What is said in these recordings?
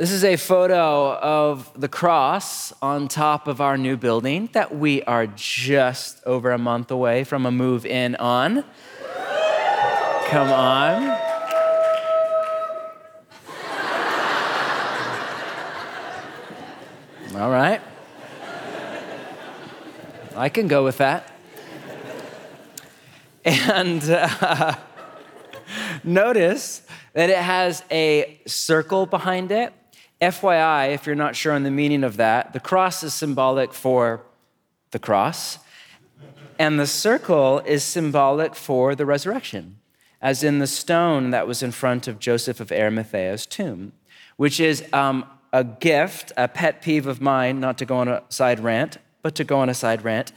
This is a photo of the cross on top of our new building that we are just over a month away from a move in on. Come on. All right. I can go with that. And uh, notice that it has a circle behind it FYI, if you're not sure on the meaning of that, the cross is symbolic for the cross, and the circle is symbolic for the resurrection, as in the stone that was in front of Joseph of Arimathea's tomb, which is um, a gift, a pet peeve of mine, not to go on a side rant, but to go on a side rant,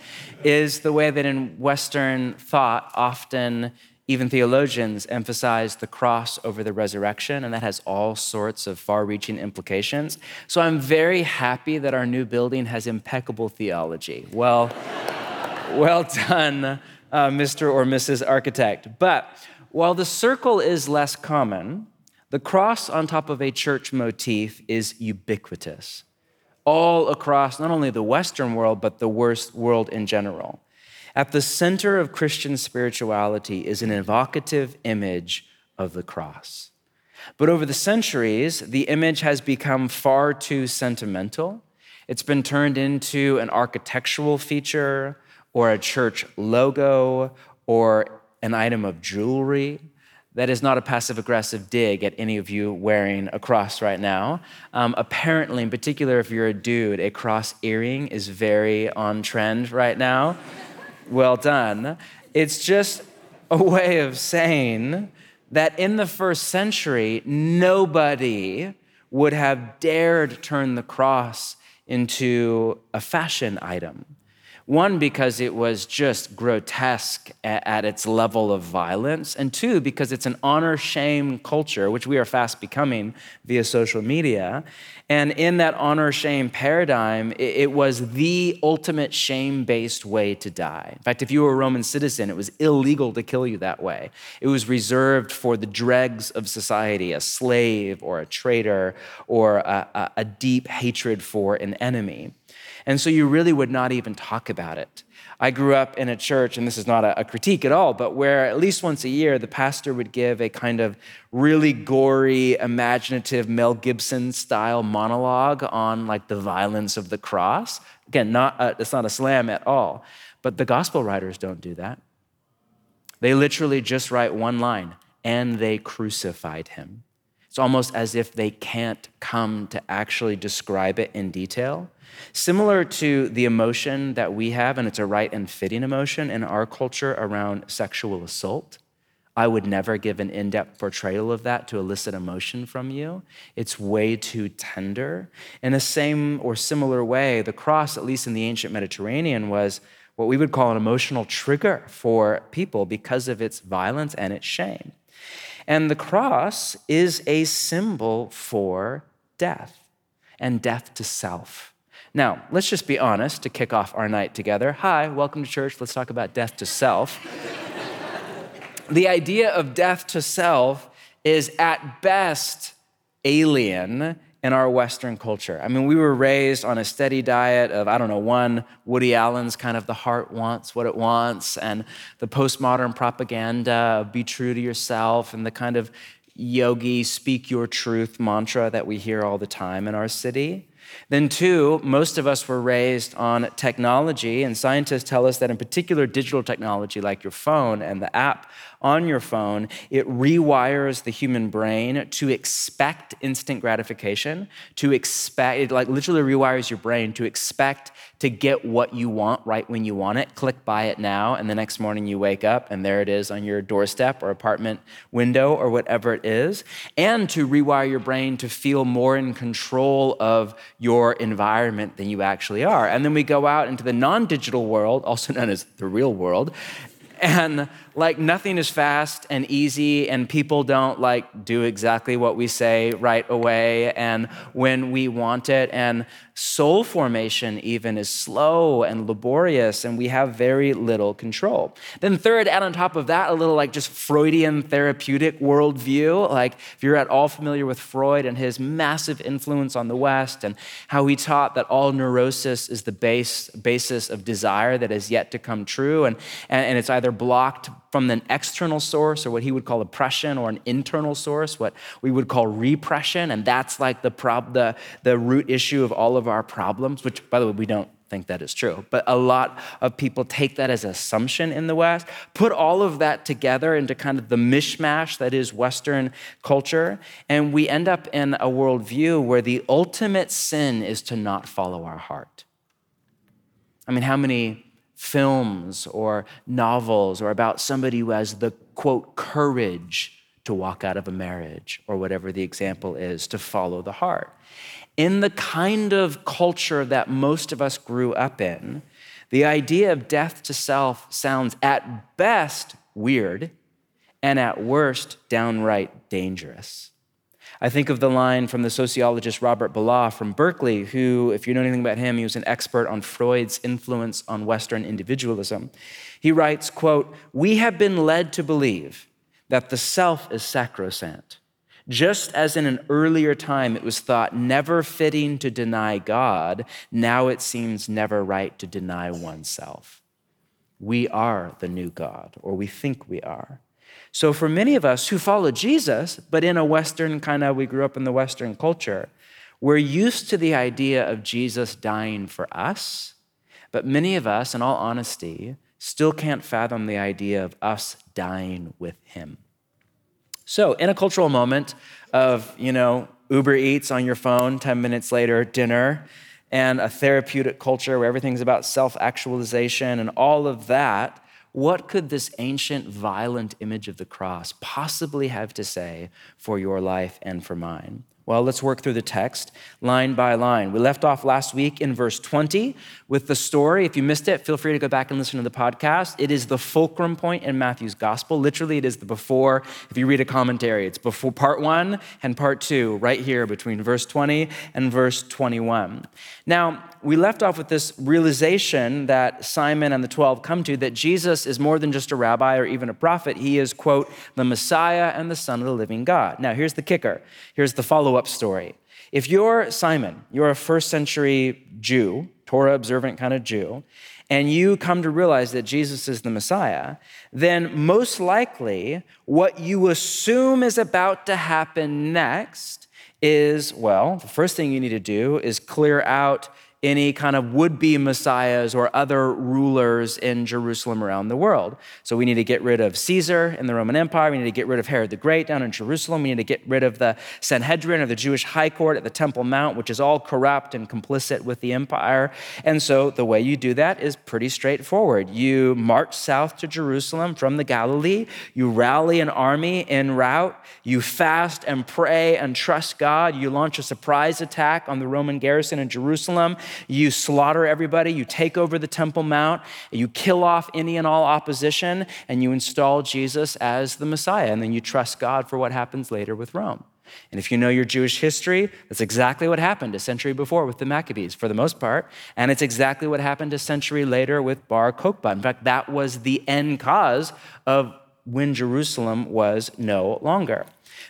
is the way that in Western thought, often even theologians emphasize the cross over the resurrection, and that has all sorts of far reaching implications. So I'm very happy that our new building has impeccable theology. Well, well done, uh, Mr. or Mrs. Architect. But while the circle is less common, the cross on top of a church motif is ubiquitous, all across not only the Western world, but the worst world in general. At the center of Christian spirituality is an evocative image of the cross. But over the centuries, the image has become far too sentimental. It's been turned into an architectural feature or a church logo or an item of jewelry. That is not a passive aggressive dig at any of you wearing a cross right now. Um, apparently, in particular, if you're a dude, a cross earring is very on trend right now well done. It's just a way of saying that in the first century, nobody would have dared turn the cross into a fashion item. One, because it was just grotesque at, its level of violence, and two, because it's an honor shame culture, which we are fast becoming via social media. And in that honor shame paradigm, it was the ultimate shame based way to die. In fact, if you were a Roman citizen, it was illegal to kill you that way. It was reserved for the dregs of society, a slave or a traitor or a, a, a deep hatred for an enemy. And so you really would not even talk about it. I grew up in a church, and this is not a, a, critique at all, but where at least once a year the pastor would give a kind of really gory, imaginative Mel Gibson style monologue on like the violence of the cross. Again, not a, it's not a slam at all, but the gospel writers don't do that. They literally just write one line, and they crucified him. It's almost as if they can't come to actually describe it in detail. Similar to the emotion that we have, and it's a right and fitting emotion in our culture around sexual assault. I would never give an in depth portrayal of that to elicit emotion from you. It's way too tender. In the same or similar way, the cross, at least in the ancient Mediterranean, was what we would call an emotional trigger for people because of its violence and its shame. And the cross is a symbol for death and death to self. Now, let's just be honest to kick off our night together. Hi, welcome to church. Let's talk about death to self. the idea of death to self is at best alien in our Western culture. I mean, we were raised on a steady diet of, I don't know, one, Woody Allen's kind of the heart wants what it wants, and the postmodern propaganda of be true to yourself, and the kind of yogi speak your truth mantra that we hear all the time in our city. Then, two, most of us were raised on technology, and scientists tell us that, in particular, digital technology like your phone and the app on your phone, it rewires the human brain to expect instant gratification, to expect, it like literally rewires your brain to expect to get what you want right when you want it. Click buy it now, and the next morning you wake up and there it is on your doorstep or apartment window or whatever it is. And to rewire your brain to feel more in control of your environment than you actually are. And then we go out into the non digital world, also known as the real world, and like nothing is fast and easy, and people don't like do exactly what we say right away and when we want it. And soul formation, even, is slow and laborious, and we have very little control. Then, third, add on top of that a little like just Freudian therapeutic worldview. Like, if you're at all familiar with Freud and his massive influence on the West, and how he taught that all neurosis is the base, basis of desire that is yet to come true, and, and, and it's either blocked from an external source or what he would call oppression or an internal source, what we would call repression. And that's like the, prob- the, the root issue of all of our problems, which, by the way, we don't think that is true. But a lot of people take that as assumption in the West, put all of that together into kind of the mishmash that is Western culture, and we end up in a worldview where the ultimate sin is to not follow our heart. I mean, how many films or novels or about somebody who has the quote courage to walk out of a marriage or whatever the example is to follow the heart. In the kind of culture that most of us grew up in, the idea of death to self sounds at best weird and at worst downright dangerous. I think of the line from the sociologist Robert Bellah from Berkeley, who, if you know anything about him, he was an expert on Freud's influence on Western individualism. He writes, quote, "We have been led to believe that the self is sacrosanct. Just as in an earlier time it was thought never fitting to deny God, now it seems never right to deny oneself. We are the new God, or we think we are. So, for many of us who follow Jesus, but in a Western kind of, we grew up in the Western culture, we're used to the idea of Jesus dying for us, but many of us, in all honesty, still can't fathom the idea of us dying with him. So, in a cultural moment of, you know, Uber Eats on your phone, 10 minutes later, dinner, and a therapeutic culture where everything's about self actualization and all of that, what could this ancient, violent image of the cross possibly have to say for your life and for mine? Well, let's work through the text line by line. We left off last week in verse 20 with the story. If you missed it, feel free to go back and listen to the podcast. It is the fulcrum point in Matthew's gospel. Literally, it is the before. If you read a commentary, it's before part one and part two, right here between verse 20 and verse 21. Now, we left off with this realization that Simon and the 12 come to that Jesus is more than just a rabbi or even a prophet. He is, quote, the Messiah and the Son of the living God. Now, here's the kicker. Here's the follow up story. If you're Simon, you're a first century Jew, Torah observant kind of Jew, and you come to realize that Jesus is the Messiah, then most likely what you assume is about to happen next is well, the first thing you need to do is clear out any kind of would be messiahs or other rulers in Jerusalem around the world. So we need to get rid of Caesar in the Roman Empire. We need to get rid of Herod the Great down in Jerusalem. We need to get rid of the Sanhedrin or the Jewish high court at the Temple Mount, which is all corrupt and complicit with the empire. And so the way you do that is pretty straightforward. You march south to Jerusalem from the Galilee, you rally an army en route, you fast and pray and trust God, you launch a surprise attack on the Roman garrison in Jerusalem. You slaughter everybody, you take over the Temple Mount, you kill off any and all opposition, and you install Jesus as the Messiah. And then you trust God for what happens later with Rome. And if you know your Jewish history, that's exactly what happened a century before with the Maccabees, for the most part. And it's exactly what happened a century later with Bar Kokhba. In fact, that was the end cause of when Jerusalem was no longer.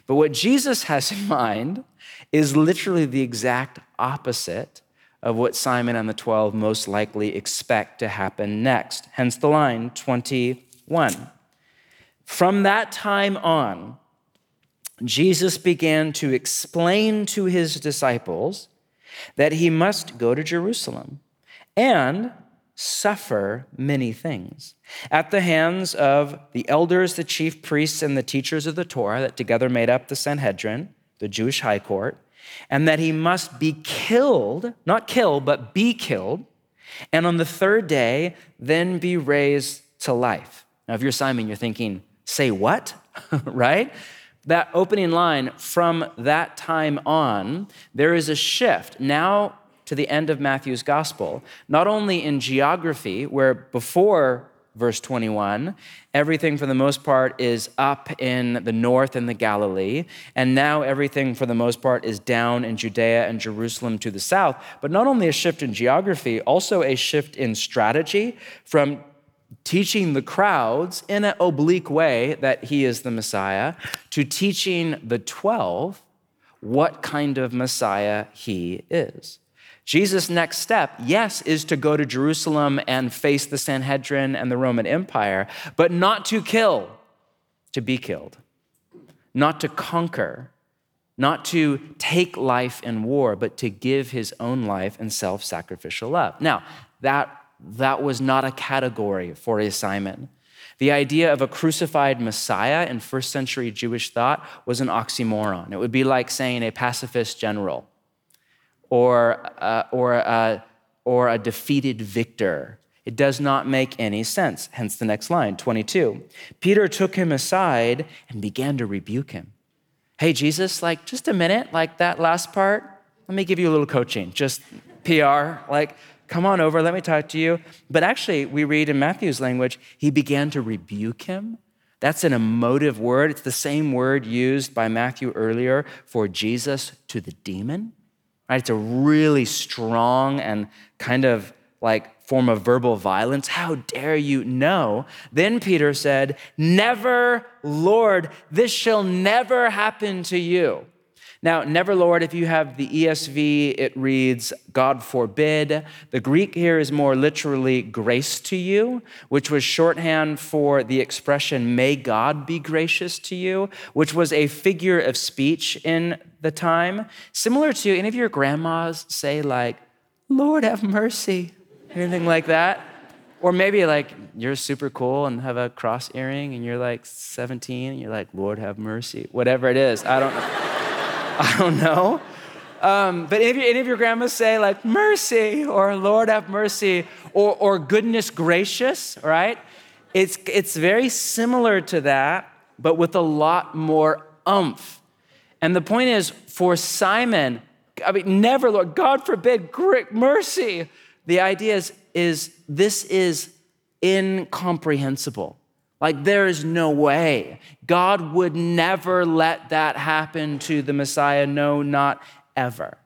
But what Jesus has in mind is literally the exact opposite of what Simon and the 12 most likely expect to happen next. Hence the line 21. From that time on, Jesus began to explain to his disciples that he must go to Jerusalem and suffer many things at the hands of the elders, the chief priests, and the teachers of the Torah that together made up the Sanhedrin, the Jewish high court, and that he must be killed, not kill, but be killed, and on the third day, then be raised to life. Now, if you're Simon, you're thinking, say what? right? That opening line, from that time on, there is a shift. Now, to the end of Matthew's gospel, not only in geography, where before verse 21. Everything, for the most part, is up in the north in the Galilee. And now everything, for the most part, is down in Judea and Jerusalem to the south. But not only a shift in geography, also a shift in strategy from teaching the crowds in an oblique way that he is the Messiah to teaching the 12 what kind of Messiah he is. Jesus' next step, yes, is to go to Jerusalem and face the Sanhedrin and the Roman Empire, but not to kill, to be killed, not to conquer, not to take life in war, but to give his own life in self sacrificial love. Now, that, that was not a category for a Simon. The idea of a crucified Messiah in first century Jewish thought was an oxymoron. It would be like saying a pacifist general or, uh, or, uh, or a defeated victor. It does not make any sense. Hence the next line, 22. Peter took him aside and began to rebuke him. Hey, Jesus, like just a minute, like that last part, let me give you a little coaching, just PR. Like, come on over, let me talk to you. But actually, we read in Matthew's language, he began to rebuke him. That's an emotive word. It's the same word used by Matthew earlier for Jesus to the demon. Right? It's a really strong and kind of like form of verbal violence. How dare you? No. Then Peter said, Never, Lord, this shall never happen to you. Now, never, Lord, if you have the ESV, it reads, God forbid. The Greek here is more literally grace to you, which was shorthand for the expression, may God be gracious to you, which was a figure of speech in the time. Similar to any of your grandmas say, like, Lord, have mercy, anything like that. Or maybe like you're super cool and have a cross earring and you're like 17 and you're like, Lord, have mercy. Whatever it is. I don't know. I don't know. Um, but any of, your, any of your grandmas say like mercy or Lord have mercy or, or goodness gracious, right? It's, it's very similar to that, but with a lot more umph. And the point is for Simon, I mean, never, Lord, God forbid, great mercy. The idea is, is this is incomprehensible. Like, there is no way. God would never let that happen to the Messiah. No, not ever.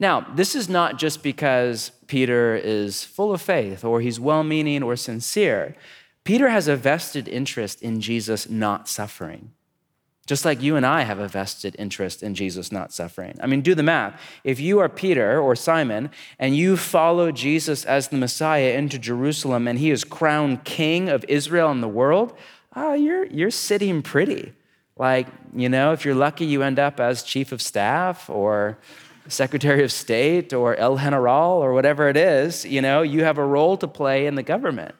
Now, this is not just because Peter is full of faith or he's well meaning or sincere. Peter has a vested interest in Jesus not suffering. Just like you and I have a vested interest in Jesus not suffering. I mean, do the math. If you are Peter or Simon and you follow Jesus as the Messiah into Jerusalem and he is crowned king of Israel and the world, oh, you're, you're sitting pretty. Like, you know, if you're lucky, you end up as chief of staff or secretary of state or el general or whatever it is. You know, you have a role to play in the government.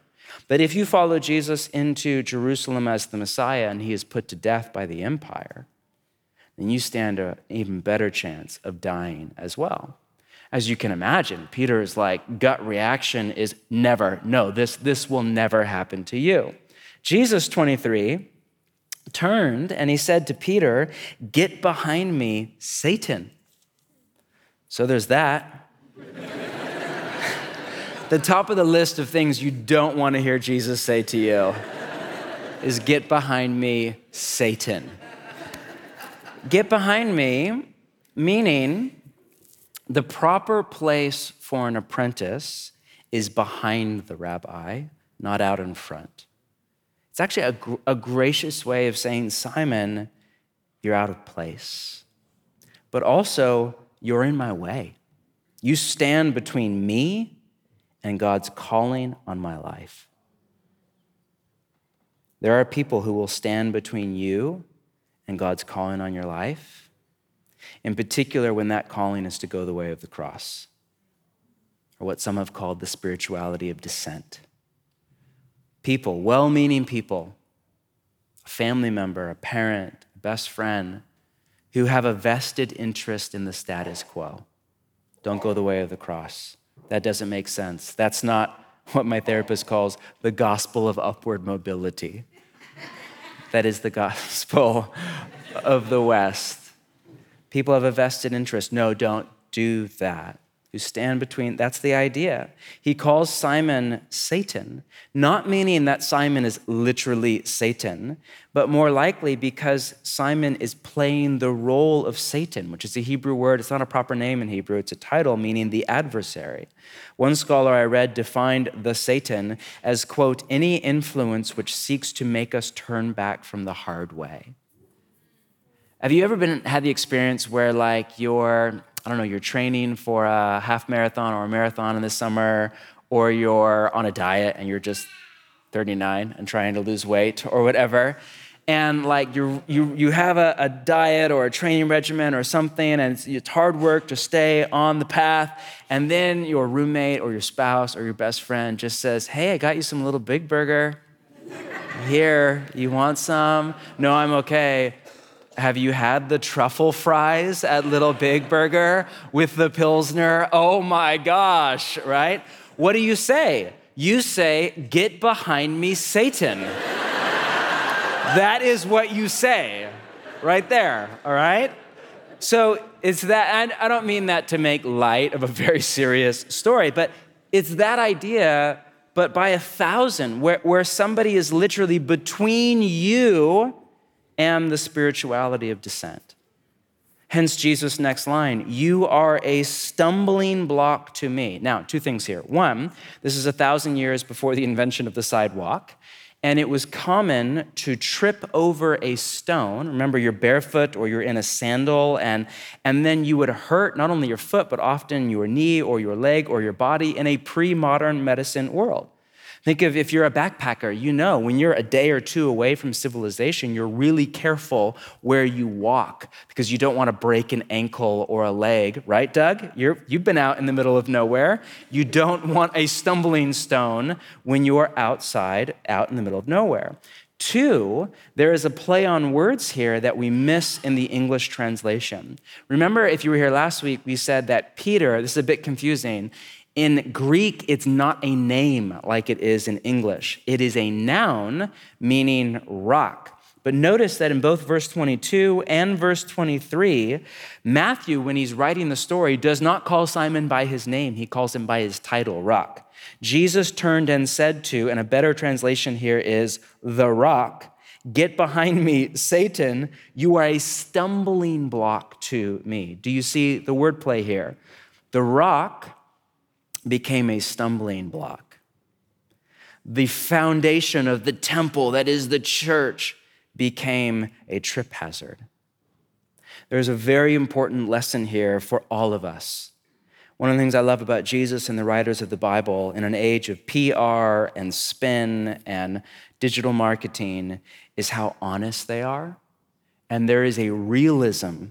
But if you follow Jesus into Jerusalem as the Messiah and he is put to death by the empire, then you stand an even better chance of dying as well. As you can imagine, Peter's like gut reaction is never, no, this, this will never happen to you. Jesus 23 turned and he said to Peter, Get behind me, Satan. So there's that. The top of the list of things you don't want to hear Jesus say to you is get behind me, Satan. Get behind me, meaning the proper place for an apprentice is behind the rabbi, not out in front. It's actually a, gr- a gracious way of saying, Simon, you're out of place. But also, you're in my way. You stand between me and God's calling on my life. There are people who will stand between you and God's calling on your life, in particular when that calling is to go the way of the cross, or what some have called the spirituality of descent. People, well meaning people, a family member, a parent, a best friend, who have a vested interest in the status quo. Don't go the way of the cross. That doesn't make sense. That's not what my therapist calls the gospel of upward mobility. That is the gospel of the West. People have a vested interest. No, don't do that. Who stand between. That's the idea. He calls Simon Satan, not meaning that Simon is literally Satan, but more likely because Simon is playing the role of Satan, which is a Hebrew word. It's not a proper name in Hebrew, it's a title meaning the adversary. One scholar I read defined the Satan as, quote, any influence which seeks to make us turn back from the hard way. Have you ever been had the experience where like you're I don't know, you're training for a half marathon or a marathon in the summer, or you're on a diet and you're just 39 and trying to lose weight or whatever. And like you you, you have a, a diet or a training regimen or something, and it's, it's hard work to stay on the path. And then your roommate or your spouse or your best friend just says, Hey, I got you some little big burger. Here, you want some? No, I'm okay. Have you had the truffle fries at Little Big Burger with the Pilsner? Oh my gosh, right? What do you say? You say, Get behind me, Satan. that is what you say right there, all right? So it's that, I don't mean that to make light of a very serious story, but it's that idea, but by a thousand, where, where somebody is literally between you am the spirituality of descent. Hence, Jesus' next line, you are a stumbling block to me. Now, two things here. One, this is a thousand years before the invention of the sidewalk, and it was common to trip over a stone. Remember, you're barefoot or you're in a sandal, and, and then you would hurt not only your foot, but often your knee or your leg or your body in a pre modern medicine world. Think of if you're a backpacker, you know when you're a day or two away from civilization, you're really careful where you walk because you don't want to break an ankle or a leg, right, Doug? you have been out in the middle of nowhere. You don't want a stumbling stone when you are outside, out in the middle of nowhere. Two, there is a play on words here that we miss in the English translation. Remember, if you were here last week, we said that Peter, this is a bit confusing, in Greek, it's not a name like it is in English. It is a noun meaning rock. But notice that in both verse 22 and verse 23, Matthew, when he's writing the story, does not call Simon by his name. He calls him by his title, rock. Jesus turned and said to, and a better translation here is, the rock, get behind me, Satan. You are a stumbling block to me. Do you see the wordplay here? The rock became a stumbling block. The foundation of the temple, that is the church, became a trip hazard. There's a very important lesson here for all of us. One of the things I love about Jesus and the writers of the Bible in an age of PR and spin and digital marketing is how honest they are. And there is a realism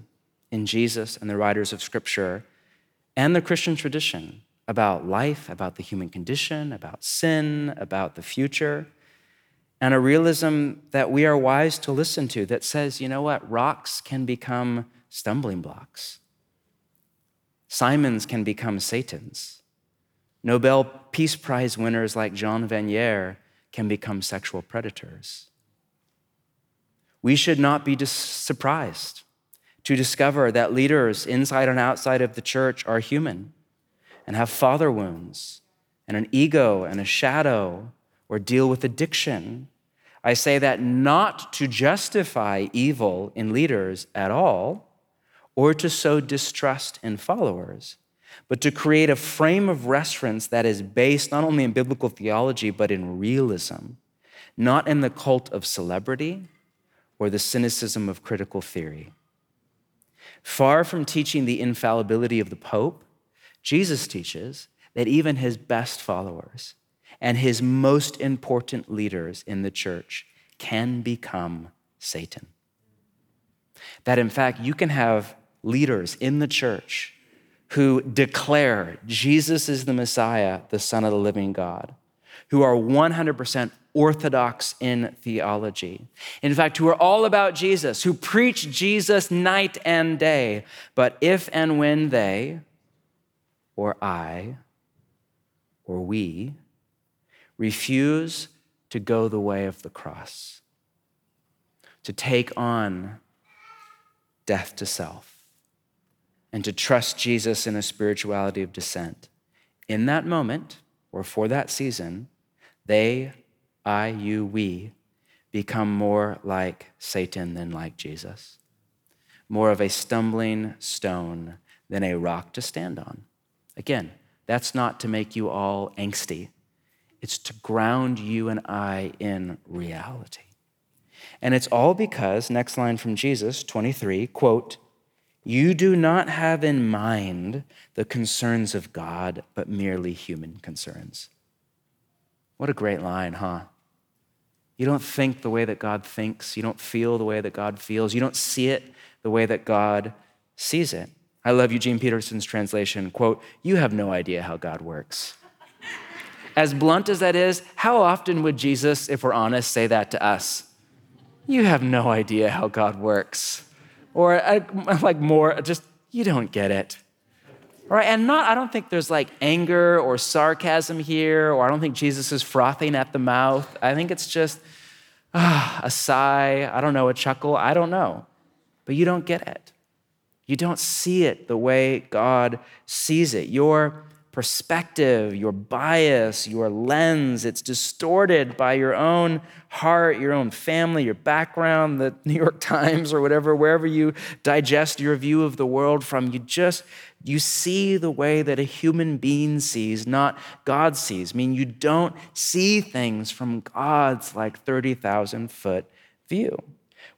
in Jesus and the writers of Scripture and the Christian tradition about life, about the human condition, about sin, about the future, and a realism that we are wise to listen to that says, you know what, rocks can become stumbling blocks. Simons can become Satans. Nobel Peace Prize winners like Jean Vanier can become sexual predators. We should not be dis- surprised to discover that leaders inside and outside of the church are human and have father wounds and an ego and a shadow or deal with addiction. I say that not to justify evil in leaders at all or to sow distrust in followers, but to create a frame of reference that is based not only in biblical theology, but in realism, not in the cult of celebrity or the cynicism of critical theory. Far from teaching the infallibility of the Pope, Jesus teaches that even his best followers and his most important leaders in the church can become Satan. That in fact, you can have leaders in the church who declare Jesus is the Messiah, the Son of the living God, who are 100% orthodox in theology. In fact, who are all about Jesus, who preach Jesus night and day. But if and when they, or I or we refuse to go the way of the cross, to take on death to self, and to trust Jesus in a spirituality of descent. In that moment, or for that season, they, I, you, we, become more like Satan than like Jesus, more of a stumbling stone than a rock to stand on. Again, that's not to make you all angsty, it's to ground you and I in reality. And it's all because, next line from Jesus, 23, quote, you do not have in mind the concerns of God, but merely human concerns. What a great line, huh? You don't think the way that God thinks. You don't feel the way that God feels. You don't see it the way that God sees it. I love Eugene Peterson's translation quote, You have no idea how God works. As blunt as that is, how often would Jesus, if we're honest, say that to us? You have no idea how God works. Or uh, like more, just, you don't get it. Right? And not, I don't think there's like anger or sarcasm here, or I don't think Jesus is frothing at the mouth. I think it's just ah, a sigh, I don't know, a chuckle, I don't know. But you don't get it. You don't see it the way God sees it. Your perspective, your bias, your lens. It's distorted by your own heart, your own family, your background, the New York Times or whatever, wherever you digest your view of the world from. You just you see the way that a human being sees, not God sees. I mean, you don't see things from God's like 30,000 foot view,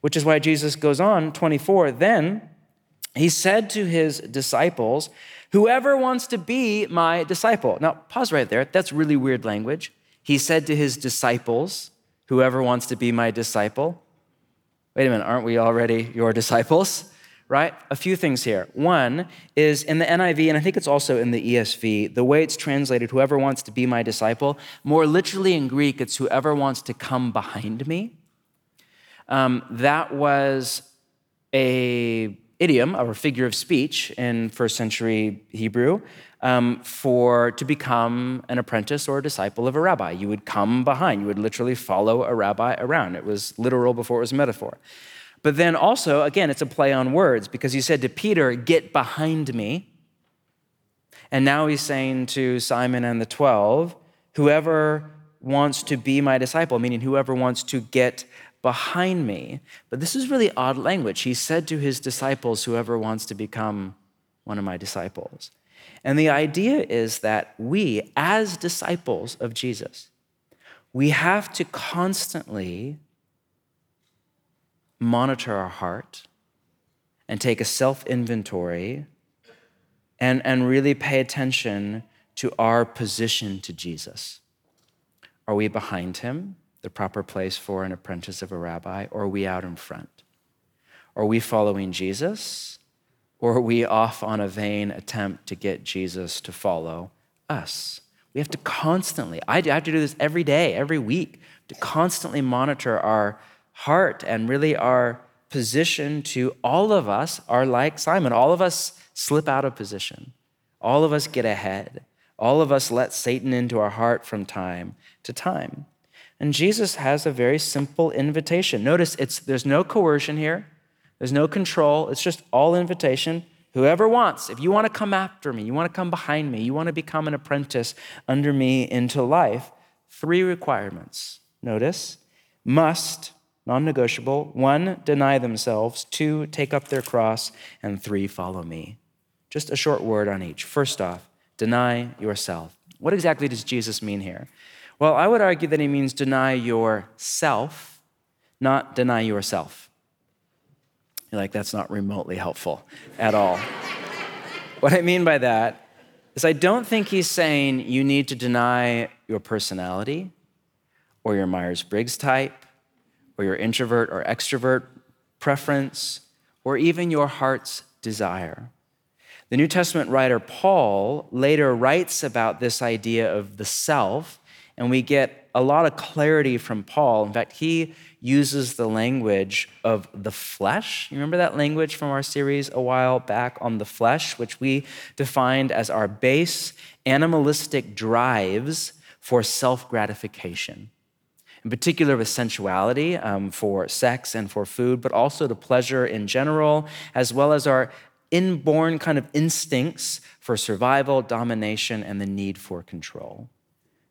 which is why Jesus goes on, 24, then he said to his disciples, Whoever wants to be my disciple. Now, pause right there. That's really weird language. He said to his disciples, Whoever wants to be my disciple. Wait a minute, aren't we already your disciples? Right? A few things here. One is in the NIV, and I think it's also in the ESV, the way it's translated, whoever wants to be my disciple, more literally in Greek, it's whoever wants to come behind me. Um, that was a idiom or figure of speech in first century Hebrew um, for to become an apprentice or a disciple of a rabbi. You would come behind, you would literally follow a rabbi around. It was literal before it was metaphor. But then also, again, it's a play on words because he said to Peter, Get behind me. And now he's saying to Simon and the 12, Whoever wants to be my disciple, meaning whoever wants to get behind me. But this is really odd language. He said to his disciples, Whoever wants to become one of my disciples. And the idea is that we, as disciples of Jesus, we have to constantly monitor our heart and take a self inventory and, and really pay attention to our position to Jesus. Are we behind him? The proper place for an apprentice of a rabbi, or are we out in front? Are we following Jesus, or are we off on a vain attempt to get Jesus to follow us? We have to constantly, I have to do this every day, every week, to constantly monitor our heart and really our position to all of us are like Simon. All of us slip out of position. All of us get ahead. All of us let Satan into our heart from time to time. And Jesus has a very simple invitation. Notice it's, there's no coercion here, there's no control. It's just all invitation. Whoever wants, if you want to come after me, you want to come behind me, you want to become an apprentice under me into life, three requirements. Notice must, non negotiable, one, deny themselves, two, take up their cross, and three, follow me. Just a short word on each. First off, deny yourself. What exactly does Jesus mean here? Well, I would argue that he means deny yourself, not deny yourself. You're like, that's not remotely helpful at all. what I mean by that is, I don't think he's saying you need to deny your personality or your Myers Briggs type or your introvert or extrovert preference or even your heart's desire. The New Testament writer Paul later writes about this idea of the self and we get a lot of clarity from Paul. In fact, he uses the language of the flesh. You remember that language from our series a while back on the flesh, which we defined as our base animalistic drives for self gratification. In particular, with sensuality um, for sex and for food, but also to pleasure in general, as well as our inborn kind of instincts for survival, domination, and the need for control.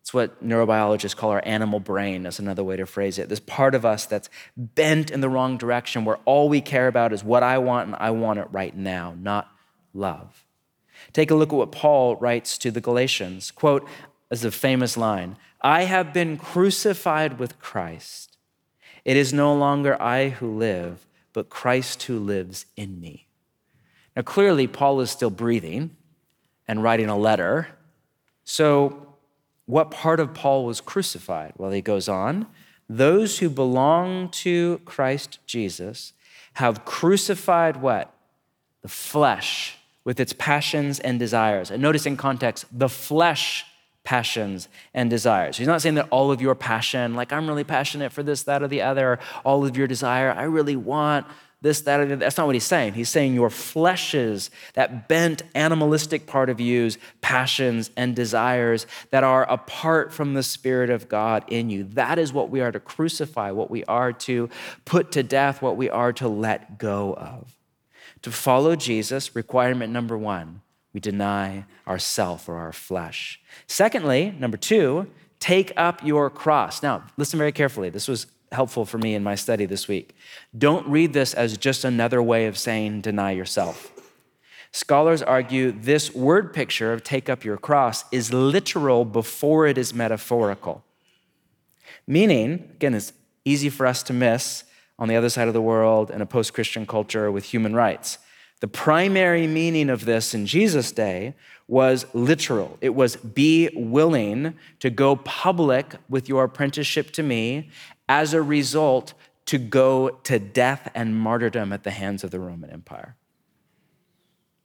It's what neurobiologists call our animal brain, that's another way to phrase it. This part of us that's bent in the wrong direction, where all we care about is what I want and I want it right now, not love. Take a look at what Paul writes to the Galatians. Quote, as a famous line I have been crucified with Christ. It is no longer I who live, but Christ who lives in me. Now, clearly, Paul is still breathing and writing a letter. So, what part of Paul was crucified? Well, he goes on those who belong to Christ Jesus have crucified what? The flesh with its passions and desires. And notice in context, the flesh passions and desires. He's not saying that all of your passion, like I'm really passionate for this, that, or the other, all of your desire, I really want this, that, that's not what he's saying. He's saying your fleshes, that bent animalistic part of you's passions and desires that are apart from the Spirit of God in you. That is what we are to crucify, what we are to put to death, what we are to let go of. To follow Jesus, requirement number one, we deny ourself or our flesh. Secondly, number two, take up your cross. Now, listen very carefully. This was helpful for me in my study this week. Don't read this as just another way of saying deny yourself. Scholars argue this word picture of take up your cross is literal before it is metaphorical. Meaning, again, it's easy for us to miss on the other side of the world in a post Christian culture with human rights. The primary meaning of this in Jesus' day was literal. It was be willing to go public with your apprenticeship to me as a result to go to death and martyrdom at the hands of the Roman Empire.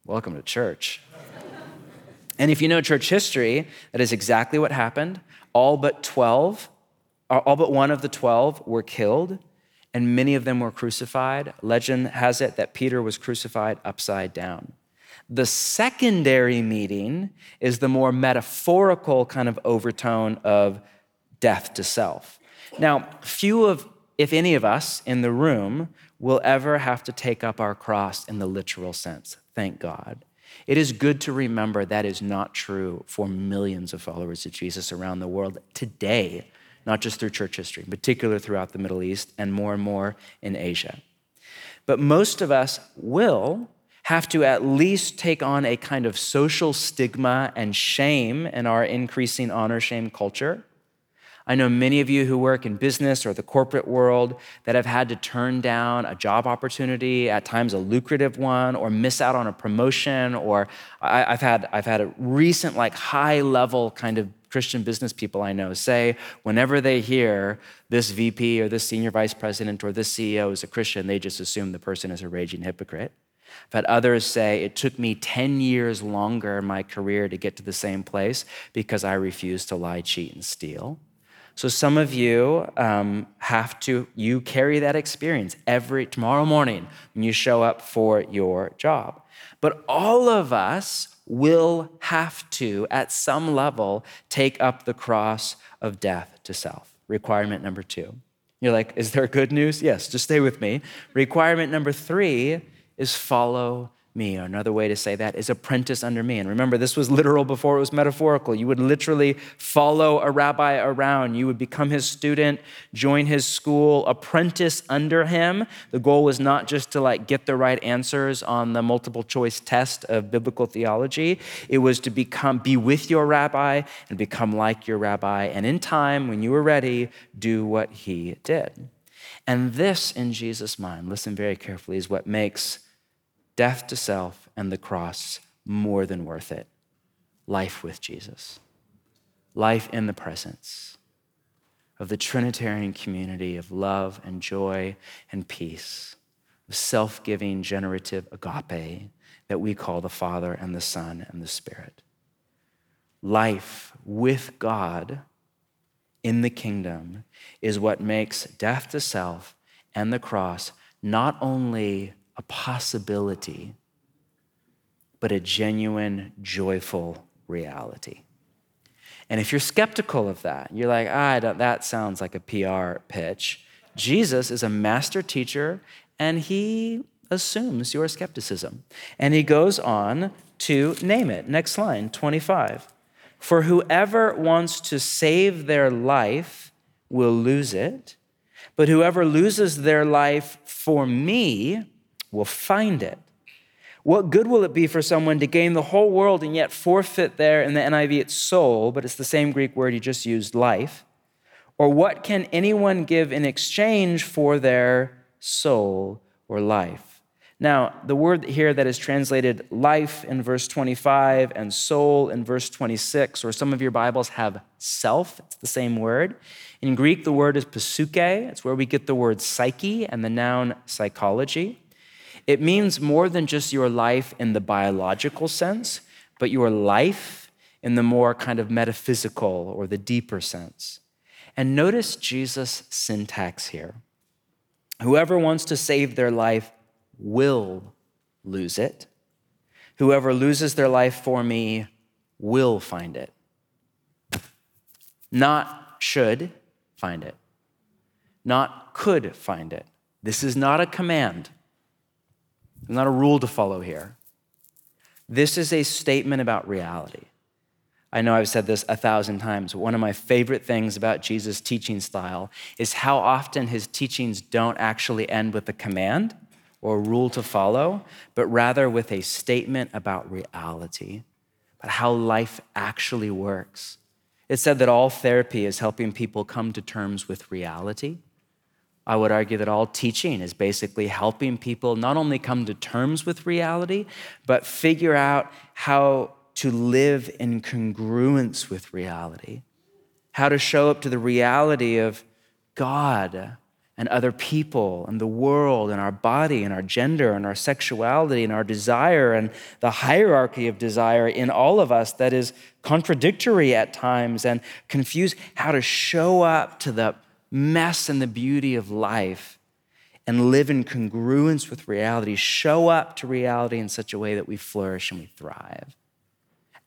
Welcome to church. and if you know church history, that is exactly what happened. All but 12, uh, all but one of the 12 were killed, and many of them were crucified. Legend has it that Peter was crucified upside down. The secondary meaning is the more metaphorical kind of overtone of death to self. Now, few of, if any of us in the room, will ever have to take up our cross in the literal sense. Thank God. It is good to remember that is not true for millions of followers of Jesus around the world today, not just through church history, in particular throughout the Middle East and more and more in Asia. But most of us will have to at least take on a kind of social stigma and shame in our increasing honor shame culture. I know many of you who work in business or the corporate world that have had to turn down a job opportunity, at times a lucrative one, or miss out on a promotion. Or I, have had I've had a recent like high level kind of Christian business people I know say whenever they hear this VP or this senior vice president or this CEO is a Christian, they just assume the person is a raging hypocrite. I've had others say it took me 10 years longer in my career to get to the same place because I refused to lie, cheat, and steal. So some of you um, have to, you carry that experience every, tomorrow morning when you show up for your job. But all of us will have to, at some level, take up the cross of death to self. Requirement number two. You're like, is there good news? Yes, just stay with me. Requirement number three is follow me. Or another way to say that is apprentice under me. And remember, this was literal before it was metaphorical. You would literally follow a rabbi around. You would become his student, join his school, apprentice under him. The goal was not just to like get the right answers on the multiple choice test of biblical theology. It was to become be with your rabbi and become like your rabbi. And in time, when you were ready, do what he did. And this, in Jesus' mind, listen very carefully, is what makes death to self and the cross more than worth it. Life with Jesus, life in the presence of the Trinitarian community of love and joy and peace, of self giving, generative agape that we call the Father and the Son and the Spirit. Life with God in the kingdom is what makes death to self and the cross not only a possibility, but a genuine, joyful reality. And if you're skeptical of that, you're like, ah, that sounds like a PR pitch. Jesus is a master teacher, and he assumes your skepticism. And he goes on to name it. Next line, 25. For whoever wants to save their life will lose it, but whoever loses their life for me will find it. What good will it be for someone to gain the whole world and yet forfeit there in the NIV its soul, but it's the same Greek word he just used, life? Or what can anyone give in exchange for their soul or life? Now, the word here that is translated life in verse 25 and soul in verse 26, or some of your Bibles have self, it's the same word. In Greek, the word is psyche, it's where we get the word psyche and the noun psychology. It means more than just your life in the biological sense, but your life in the more kind of metaphysical or the deeper sense. And notice Jesus' syntax here. Whoever wants to save their life will lose it. Whoever loses their life for me will find it. Not should find it, not could find it. This is not a command, not a rule to follow here. This is a statement about reality. I know I've said this a thousand times. One of my favorite things about Jesus' teaching style is how often his teachings don't actually end with a command or a rule to follow, but rather with a statement about reality, about how life actually works. It's said that all therapy is helping people come to terms with reality. I would argue that all teaching is basically helping people not only come to terms with reality, but figure out how to live in congruence with reality, how to show up to the reality of God and other people and the world and our body and our gender and our sexuality and our desire and the hierarchy of desire in all of us that is contradictory at times and confused, how to show up to the mess and the beauty of life and live in congruence with reality, show up to reality in such a way that we flourish and we thrive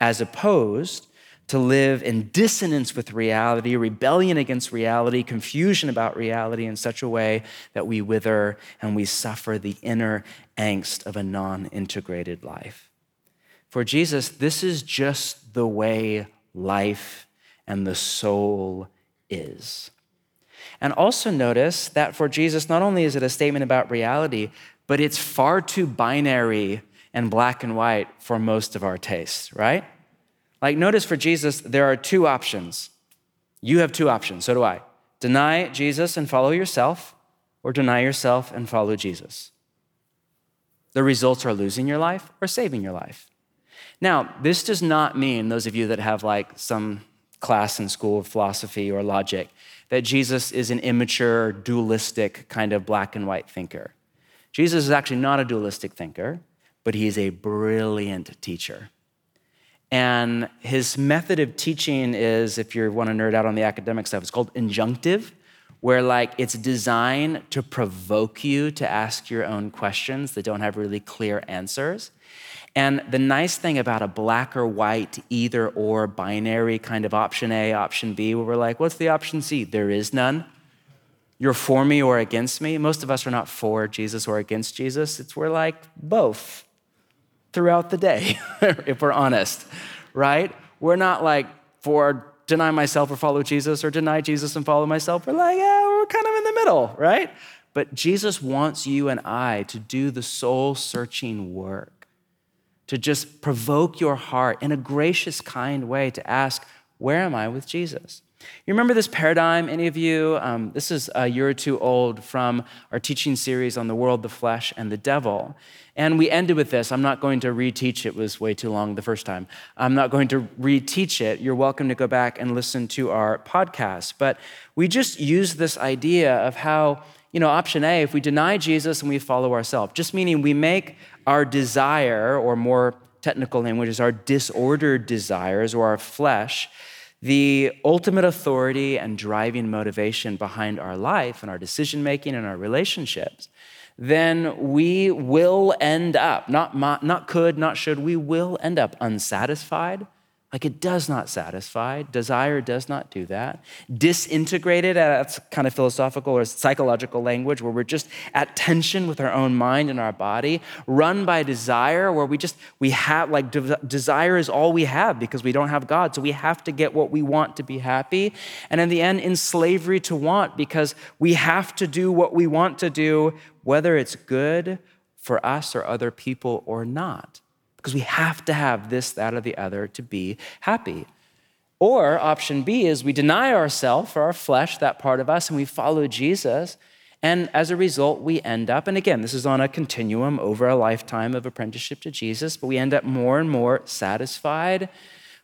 as opposed to live in dissonance with reality, rebellion against reality, confusion about reality in such a way that we wither and we suffer the inner angst of a non integrated life. For Jesus, this is just the way life and the soul is. And also notice that for Jesus, not only is it a statement about reality, but it's far too binary and black and white for most of our tastes, right? Like, notice for Jesus, there are two options. You have two options, so do I. Deny Jesus and follow yourself, or deny yourself and follow Jesus. The results are losing your life or saving your life. Now, this does not mean, those of you that have like some class in school of philosophy or logic, that Jesus is an immature, dualistic kind of black and white thinker. Jesus is actually not a dualistic thinker, but he is a brilliant teacher. And his method of teaching is, if you want to nerd out on the academic stuff, it's called injunctive, where like it's designed to provoke you to ask your own questions that don't have really clear answers. And the nice thing about a black or white, either or binary kind of option A, option B, where we're like, what's the option C? There is none. You're for me or against me. Most of us are not for Jesus or against Jesus. It's we're like both throughout the day, if we're honest, right? We're not like for deny myself or follow Jesus or deny Jesus and follow myself. We're like, yeah, we're kind of in the middle, right? But Jesus wants you and I to do the soul searching work, to just provoke your heart in a gracious, kind way to ask, where am I with Jesus? You remember this paradigm, any of you? Um, this is a year or two old from our teaching series on the world, the flesh, and the devil. And we ended with this. I'm not going to reteach it, was way too long the first time. I'm not going to reteach it. You're welcome to go back and listen to our podcast. But we just use this idea of how, you know, option A, if we deny Jesus and we follow ourselves, just meaning we make our desire, or more technical language is our disordered desires or our flesh, the ultimate authority and driving motivation behind our life and our decision making and our relationships, then we will end up, not, not could, not should, we will end up unsatisfied, Like it does not satisfy. Desire does not do that. Disintegrated, uh, that's kind of philosophical or psychological language where we're just at tension with our own mind and our body. Run by desire, where we just, we have, like, de- desire is all we have because we don't have God. So we have to get what we want to be happy. And in the end, in slavery to want because we have to do what we want to do, whether it's good for us or other people or not because we have to have this, that, or the other to be happy. Or option B is we deny ourselves or our flesh, that part of us, and we follow Jesus. And as a result, we end up, and again, this is on a continuum over a lifetime of apprenticeship to Jesus, but we end up more and more satisfied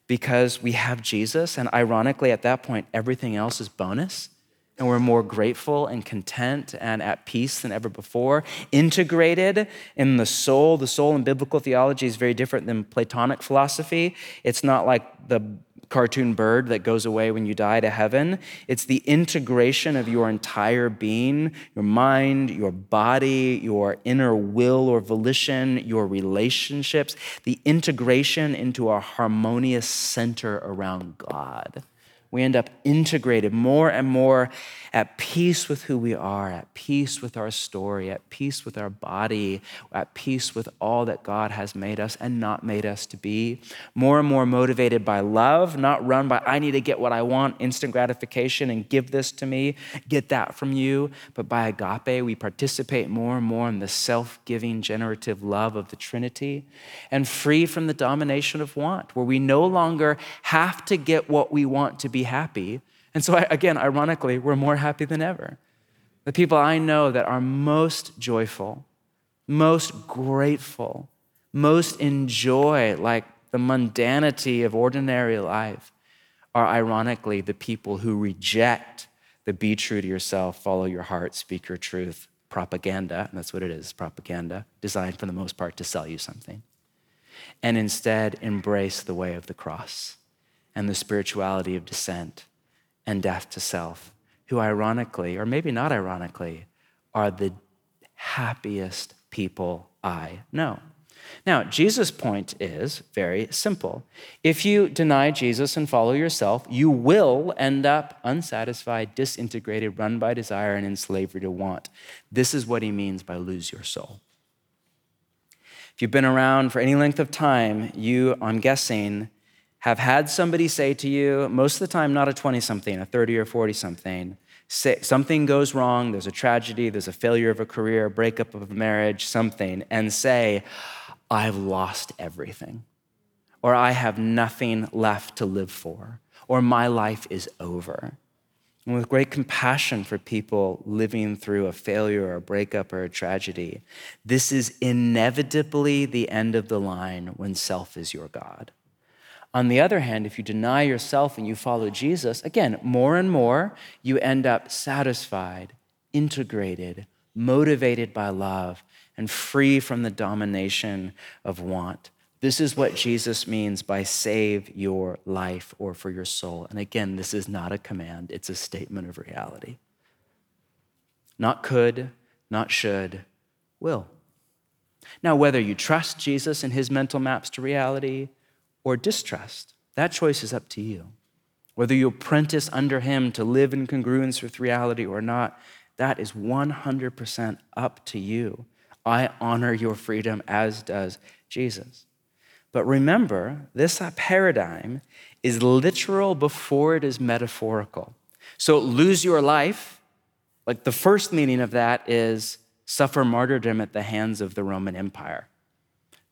because we have Jesus. And ironically, at that point, everything else is bonus and we're more grateful and content and at peace than ever before. Integrated in the soul. The soul in biblical theology is very different than Platonic philosophy. It's not like the cartoon bird that goes away when you die to heaven. It's the integration of your entire being, your mind, your body, your inner will or volition, your relationships, the integration into a harmonious center around God we end up integrated more and more at peace with who we are, at peace with our story, at peace with our body, at peace with all that God has made us and not made us to be. More and more motivated by love, not run by, I need to get what I want, instant gratification, and give this to me, get that from you. But by agape, we participate more and more in the self giving, generative love of the Trinity and free from the domination of want, where we no longer have to get what we want to be happy and so, again, ironically, we're more happy than ever. The people I know that are most joyful, most grateful, most enjoy like the mundanity of ordinary life are ironically the people who reject the be true to yourself, follow your heart, speak your truth propaganda. And that's what it is propaganda, designed for the most part to sell you something. And instead embrace the way of the cross and the spirituality of descent and death to self, who ironically, or maybe not ironically, are the happiest people I know. Now, Jesus' point is very simple. If you deny Jesus and follow yourself, you will end up unsatisfied, disintegrated, run by desire, and in slavery to want. This is what he means by lose your soul. If you've been around for any length of time, you, I'm guessing, have had somebody say to you, most of the time, not a 20 something, a 30 or 40 something, say, something goes wrong, there's a tragedy, there's a failure of a career, breakup of a marriage, something, and say, I've lost everything, or I have nothing left to live for, or my life is over. And with great compassion for people living through a failure or a breakup or a tragedy, this is inevitably the end of the line when self is your God. On the other hand, if you deny yourself and you follow Jesus, again, more and more, you end up satisfied, integrated, motivated by love, and free from the domination of want. This is what Jesus means by save your life or for your soul. And again, this is not a command, it's a statement of reality. Not could, not should, will. Now, whether you trust Jesus and his mental maps to reality, or distrust. That choice is up to you. Whether you apprentice under him to live in congruence with reality or not, that is 100% up to you. I honor your freedom, as does Jesus. But remember, this paradigm is literal before it is metaphorical. So, lose your life, like the first meaning of that is suffer martyrdom at the hands of the Roman Empire.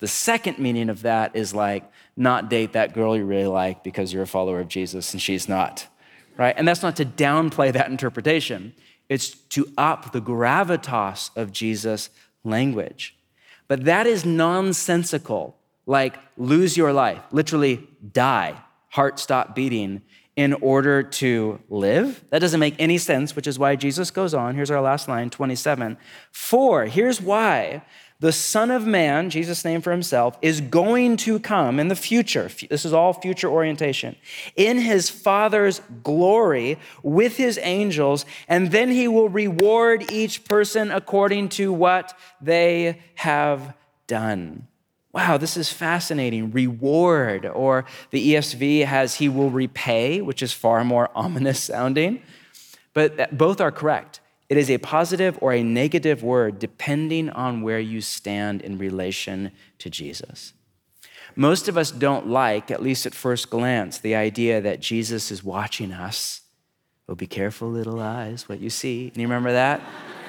The second meaning of that is like not date that girl you really like because you're a follower of Jesus and she's not, right? And that's not to downplay that interpretation, it's to up the gravitas of Jesus' language. But that is nonsensical, like lose your life, literally die, heart stop beating in order to live. That doesn't make any sense, which is why Jesus goes on. Here's our last line, 27. For, here's why the Son of Man, Jesus' name for himself, is going to come in the future. This is all future orientation. In his Father's glory with his angels, and then he will reward each person according to what they have done. Wow, this is fascinating. Reward, or the ESV has he will repay, which is far more ominous sounding. But uh, both are correct. It is a positive or a negative word depending on where you stand in relation to Jesus. Most of us don't like, at least at first glance, the idea that Jesus is watching us. Oh, be careful, little eyes, what you see. And you remember that?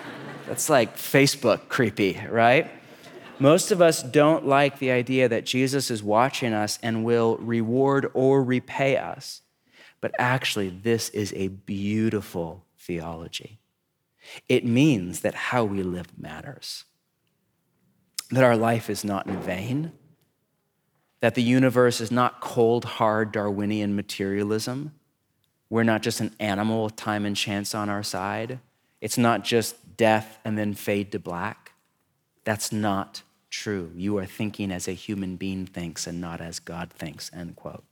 That's like Facebook creepy, right? Most of us don't like the idea that Jesus is watching us and will reward or repay us. But actually, this is a beautiful theology. It means that how we live matters, that our life is not in vain, that the universe is not cold, hard Darwinian materialism. We're not just an animal with time and chance on our side. It's not just death and then fade to black. That's not true. You are thinking as a human being thinks and not as God thinks, end quote.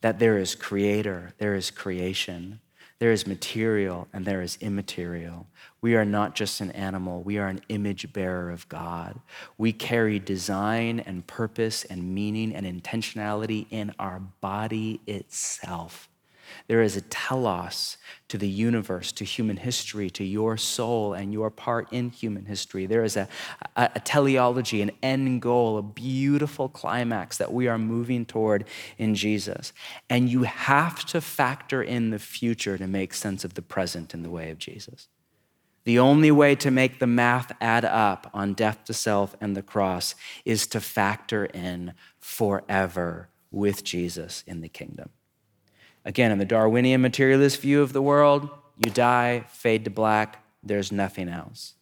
That there is creator, there is creation, there is material and there is immaterial. We are not just an animal, we are an image bearer of God. We carry design and purpose and meaning and intentionality in our body itself. There is a telos to the universe, to human history, to your soul and your part in human history. There is a, a, a, teleology, an end goal, a beautiful climax that we are moving toward in Jesus. And you have to factor in the future to make sense of the present in the way of Jesus. The only way to make the math add up on death to self and the cross is to factor in forever with Jesus in the kingdom. Again, in the Darwinian materialist view of the world, you die, fade to black, there's nothing else.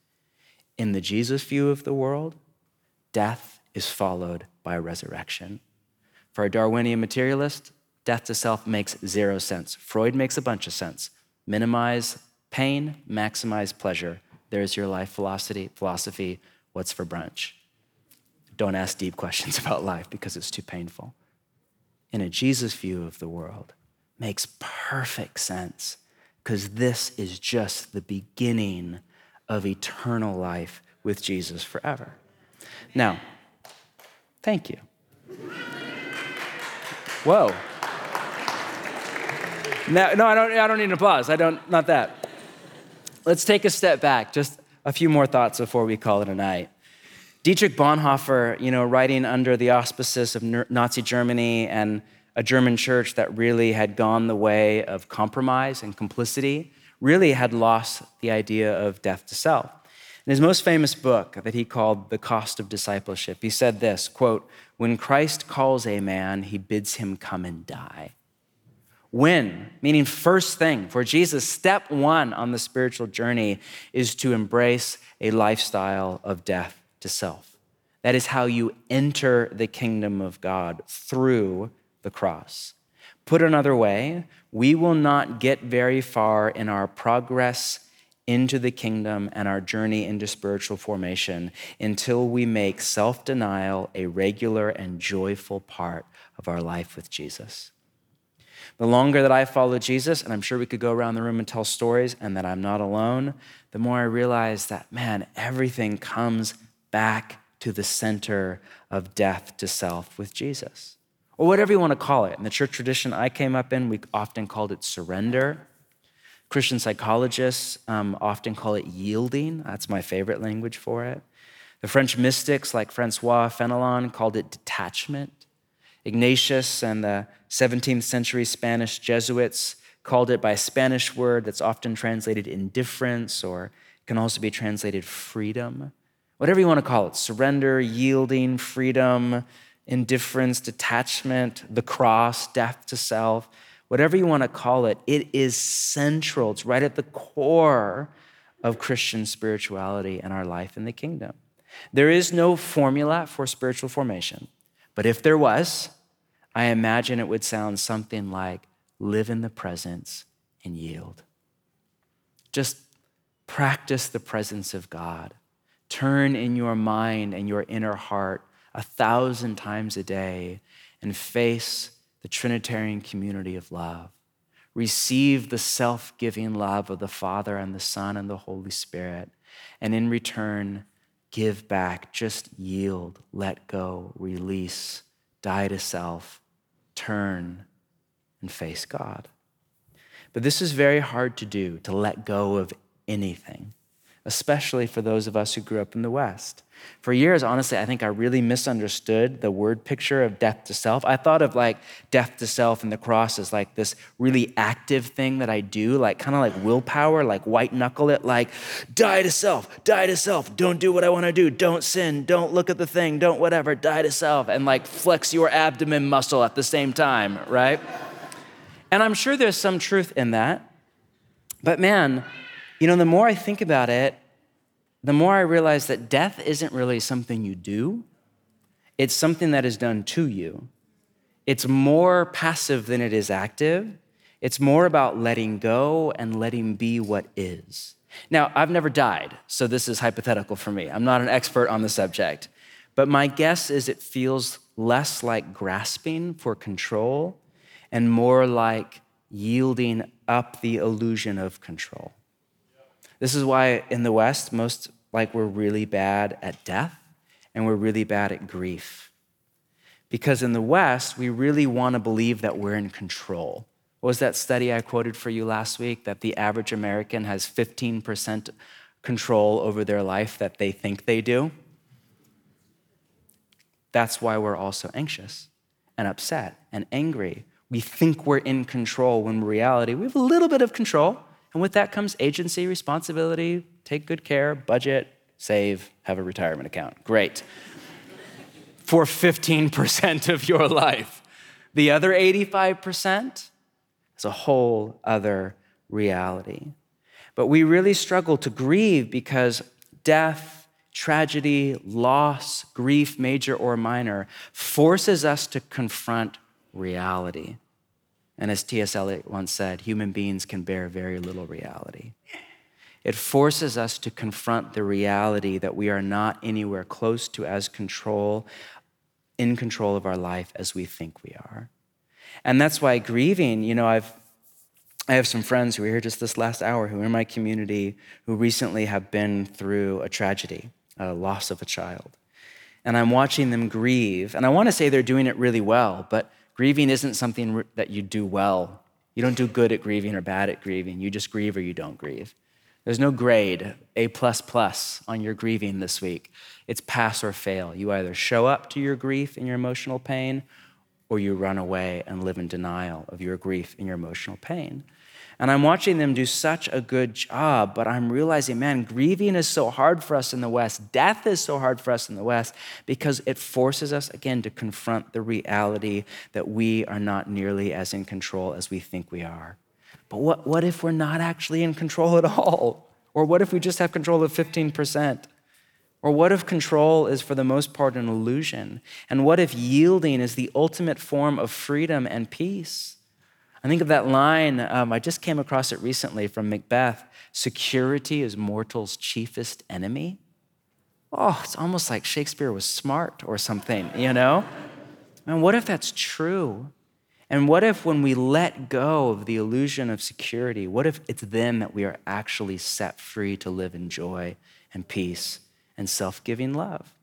In the Jesus view of the world, death is followed by resurrection. For a Darwinian materialist, death to self makes zero sense. Freud makes a bunch of sense. Minimize pain, maximize pleasure. There's your life philosophy. Philosophy. What's for brunch? Don't ask deep questions about life because it's too painful. In a Jesus view of the world, makes perfect sense because this is just the beginning of eternal life with Jesus forever. Now, thank you. Whoa. No, no, I don't, I don't need an applause. I don't, not that. Let's take a step back, just a few more thoughts before we call it a night. Dietrich Bonhoeffer, you know, writing under the auspices of Nazi Germany and a German church that really had gone the way of compromise and complicity, really had lost the idea of death to self. In his most famous book that he called The Cost of Discipleship, he said this quote, When Christ calls a man, he bids him come and die. When, meaning first thing, for Jesus, step one on the spiritual journey is to embrace a lifestyle of death to self. That is how you enter the kingdom of God through the cross. Put another way, we will not get very far in our progress into the kingdom and our journey into spiritual formation until we make self denial a regular and joyful part of our life with Jesus. The longer that I follow Jesus, and I'm sure we could go around the room and tell stories, and that I'm not alone, the more I realize that, man, everything comes back to the center of death to self with Jesus or whatever you want to call it. In the church tradition I came up in, we often called it surrender. Christian psychologists um, often call it yielding. That's my favorite language for it. The French mystics like Francois Fenelon called it detachment. Ignatius and the 17th century Spanish Jesuits called it by a Spanish word that's often translated indifference or can also be translated freedom. Whatever you want to call it surrender, yielding, freedom, indifference, detachment, the cross, death to self, whatever you want to call it, it is central. It's right at the core of Christian spirituality and our life in the kingdom. There is no formula for spiritual formation, but if there was, I imagine it would sound something like live in the presence and yield. Just practice the presence of God. Turn in your mind and your inner heart a thousand times a day and face the Trinitarian community of love. Receive the self giving love of the Father and the Son and the Holy Spirit. And in return, give back, just yield, let go, release, die to self, turn, and face God. But this is very hard to do, to let go of anything, especially for those of us who grew up in the West. For years, honestly, I think I really misunderstood the word picture of death to self. I thought of like death to self and the cross as like this really active thing that I do, like kind of like willpower, like white knuckle it, like die to self, die to self, don't do what I want to do, don't sin, don't look at the thing, don't whatever, die to self, and like flex your abdomen muscle at the same time, right? And I'm sure there's some truth in that. But man, you know, the more I think about it, the more I realize that death isn't really something you do, it's something that is done to you. It's more passive than it is active. It's more about letting go and letting be what is. Now, I've never died, so this is hypothetical for me. I'm not an expert on the subject. But my guess is it feels less like grasping for control and more like yielding up the illusion of control. This is why in the West, most like we're really bad at death and we're really bad at grief. Because in the West, we really want to believe that we're in control. What was that study I quoted for you last week that the average American has 15% control over their life that they think they do? That's why we're also anxious and upset and angry. We think we're in control when in reality we have a little bit of control, and with that comes agency, responsibility, take good care, budget, save, have a retirement account. Great. For 15% of your life. The other 85% is a whole other reality. But we really struggle to grieve because death, tragedy, loss, grief, major or minor, forces us to confront reality. And as T.S. Eliot once said, human beings can bear very little reality. It forces us to confront the reality that we are not anywhere close to as control, in control of our life as we think we are. And that's why grieving, you know, I've I have some friends who are here just this last hour who are in my community who recently have been through a tragedy, a loss of a child. And I'm watching them grieve. And I want to say they're doing it really well, but Grieving isn't something that you do well. You don't do good at grieving or bad at grieving. You just grieve or you don't grieve. There's no grade, A plus plus, on your grieving this week. It's pass or fail. You either show up to your grief and your emotional pain, or you run away and live in denial of your grief and your emotional pain. And I'm watching them do such a good job, but I'm realizing, man, grieving is so hard for us in the West. Death is so hard for us in the West because it forces us, again, to confront the reality that we are not nearly as in control as we think we are. But what, what if we're not actually in control at all? Or what if we just have control of 15%? Or what if control is, for the most part, an illusion? And what if yielding is the ultimate form of freedom and peace? I think of that line, um, I just came across it recently from Macbeth security is mortal's chiefest enemy. Oh, it's almost like Shakespeare was smart or something, you know? And what if that's true? And what if, when we let go of the illusion of security, what if it's then that we are actually set free to live in joy and peace and self giving love?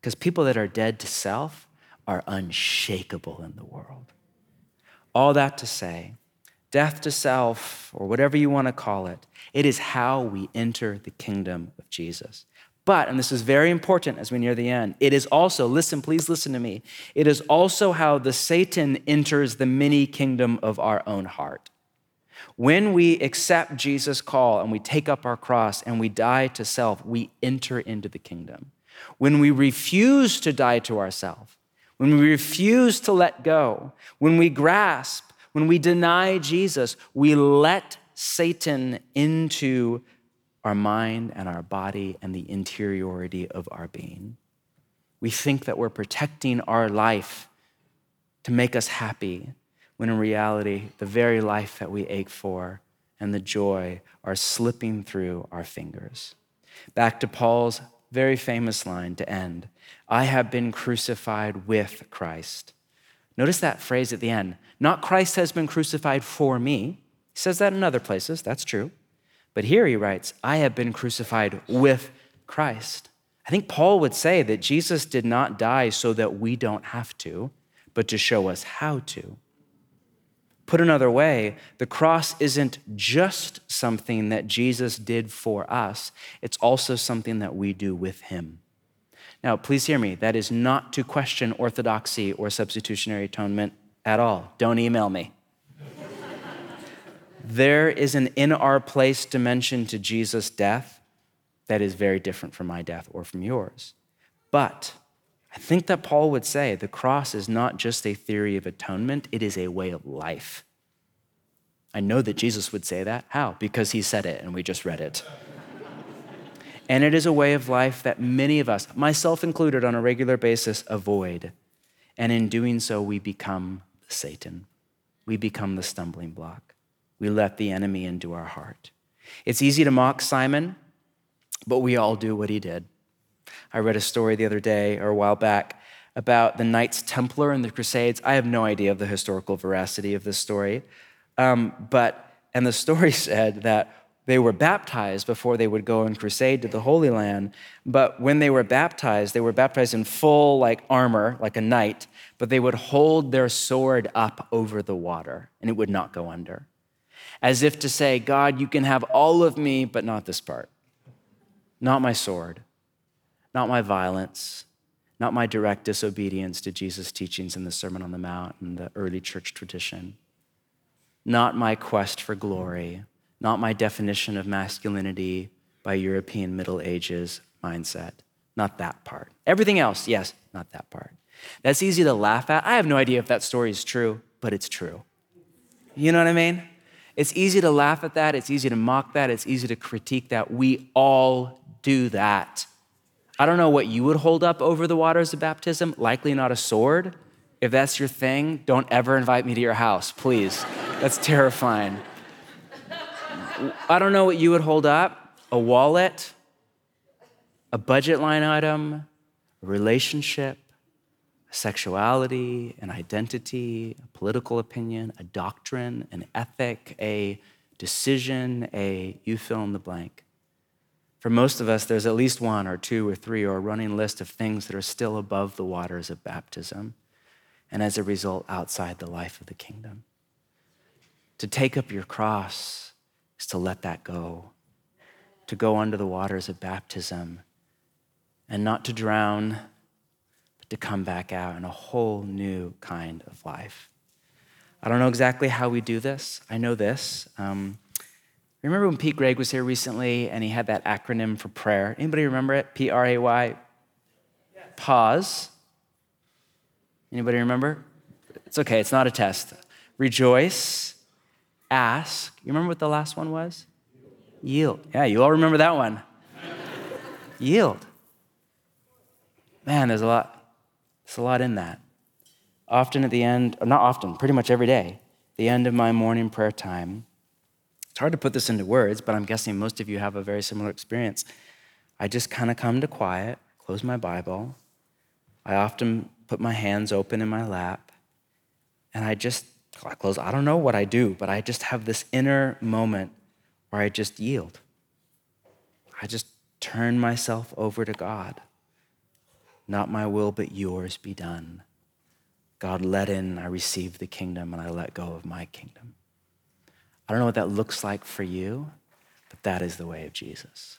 Because people that are dead to self are unshakable in the world. All that to say, death to self, or whatever you want to call it, it is how we enter the kingdom of Jesus. But, and this is very important as we near the end, it is also, listen, please listen to me, it is also how the Satan enters the mini kingdom of our own heart. When we accept Jesus' call and we take up our cross and we die to self, we enter into the kingdom. When we refuse to die to ourselves, when we refuse to let go, when we grasp, when we deny Jesus, we let Satan into our mind and our body and the interiority of our being. We think that we're protecting our life to make us happy, when in reality, the very life that we ache for and the joy are slipping through our fingers. Back to Paul's very famous line to end I have been crucified with Christ. Notice that phrase at the end. Not Christ has been crucified for me. He says that in other places, that's true. But here he writes, I have been crucified with Christ. I think Paul would say that Jesus did not die so that we don't have to, but to show us how to. Put another way, the cross isn't just something that Jesus did for us, it's also something that we do with him. Now, please hear me. That is not to question orthodoxy or substitutionary atonement at all. Don't email me. there is an in our place dimension to Jesus' death that is very different from my death or from yours. But I think that Paul would say the cross is not just a theory of atonement, it is a way of life. I know that Jesus would say that. How? Because he said it and we just read it. And it is a way of life that many of us, myself included, on a regular basis avoid. And in doing so, we become Satan. We become the stumbling block. We let the enemy into our heart. It's easy to mock Simon, but we all do what he did. I read a story the other day or a while back about the Knights Templar in the Crusades. I have no idea of the historical veracity of this story. Um, but, and the story said that they were baptized before they would go and crusade to the Holy Land. But when they were baptized, they were baptized in full like armor, like a knight, but they would hold their sword up over the water and it would not go under. As if to say, God, you can have all of me, but not this part. Not my sword, not my violence, not my direct disobedience to Jesus' teachings in the Sermon on the Mount and the early church tradition not my quest for glory, not my definition of masculinity by European Middle Ages mindset. Not that part. Everything else, yes, not that part. That's easy to laugh at. I have no idea if that story is true, but it's true. You know what I mean? It's easy to laugh at that. It's easy to mock that. It's easy to critique that. We all do that. I don't know what you would hold up over the waters of baptism, likely not a sword. If that's your thing, don't ever invite me to your house, please. That's terrifying. I don't know what you would hold up a wallet, a budget line item, a relationship, a sexuality, an identity, a political opinion, a doctrine, an ethic, a decision, a you fill in the blank. For most of us, there's at least one or two or three or a running list of things that are still above the waters of baptism, and as a result, outside the life of the kingdom. To take up your cross is to let that go, to go under the waters of baptism and not to drown, but to come back out in a whole new kind of life. I don't know exactly how we do this. I know this. Um, remember when Pete Greig was here recently and he had that acronym for prayer? Anybody remember it? P R A Y? Pause. Anybody remember? It's okay, it's not a test. Rejoice ask. You remember what the last one was? Yield. Yeah, you all remember that one. Yield. Man, there's a lot. There's a lot in that. Often at the end, not often, pretty much every day, the end of my morning prayer time. It's hard to put this into words, but I'm guessing most of you have a very similar experience. I just kind of come to quiet, close my Bible. I often put my hands open in my lap, and I just I close. I don't know what I do, but I just have this inner moment where I just yield. I just turn myself over to God. Not my will, but yours be done. God, let in, I receive the kingdom, and I let go of my kingdom. I don't know what that looks like for you, but that is the way of Jesus.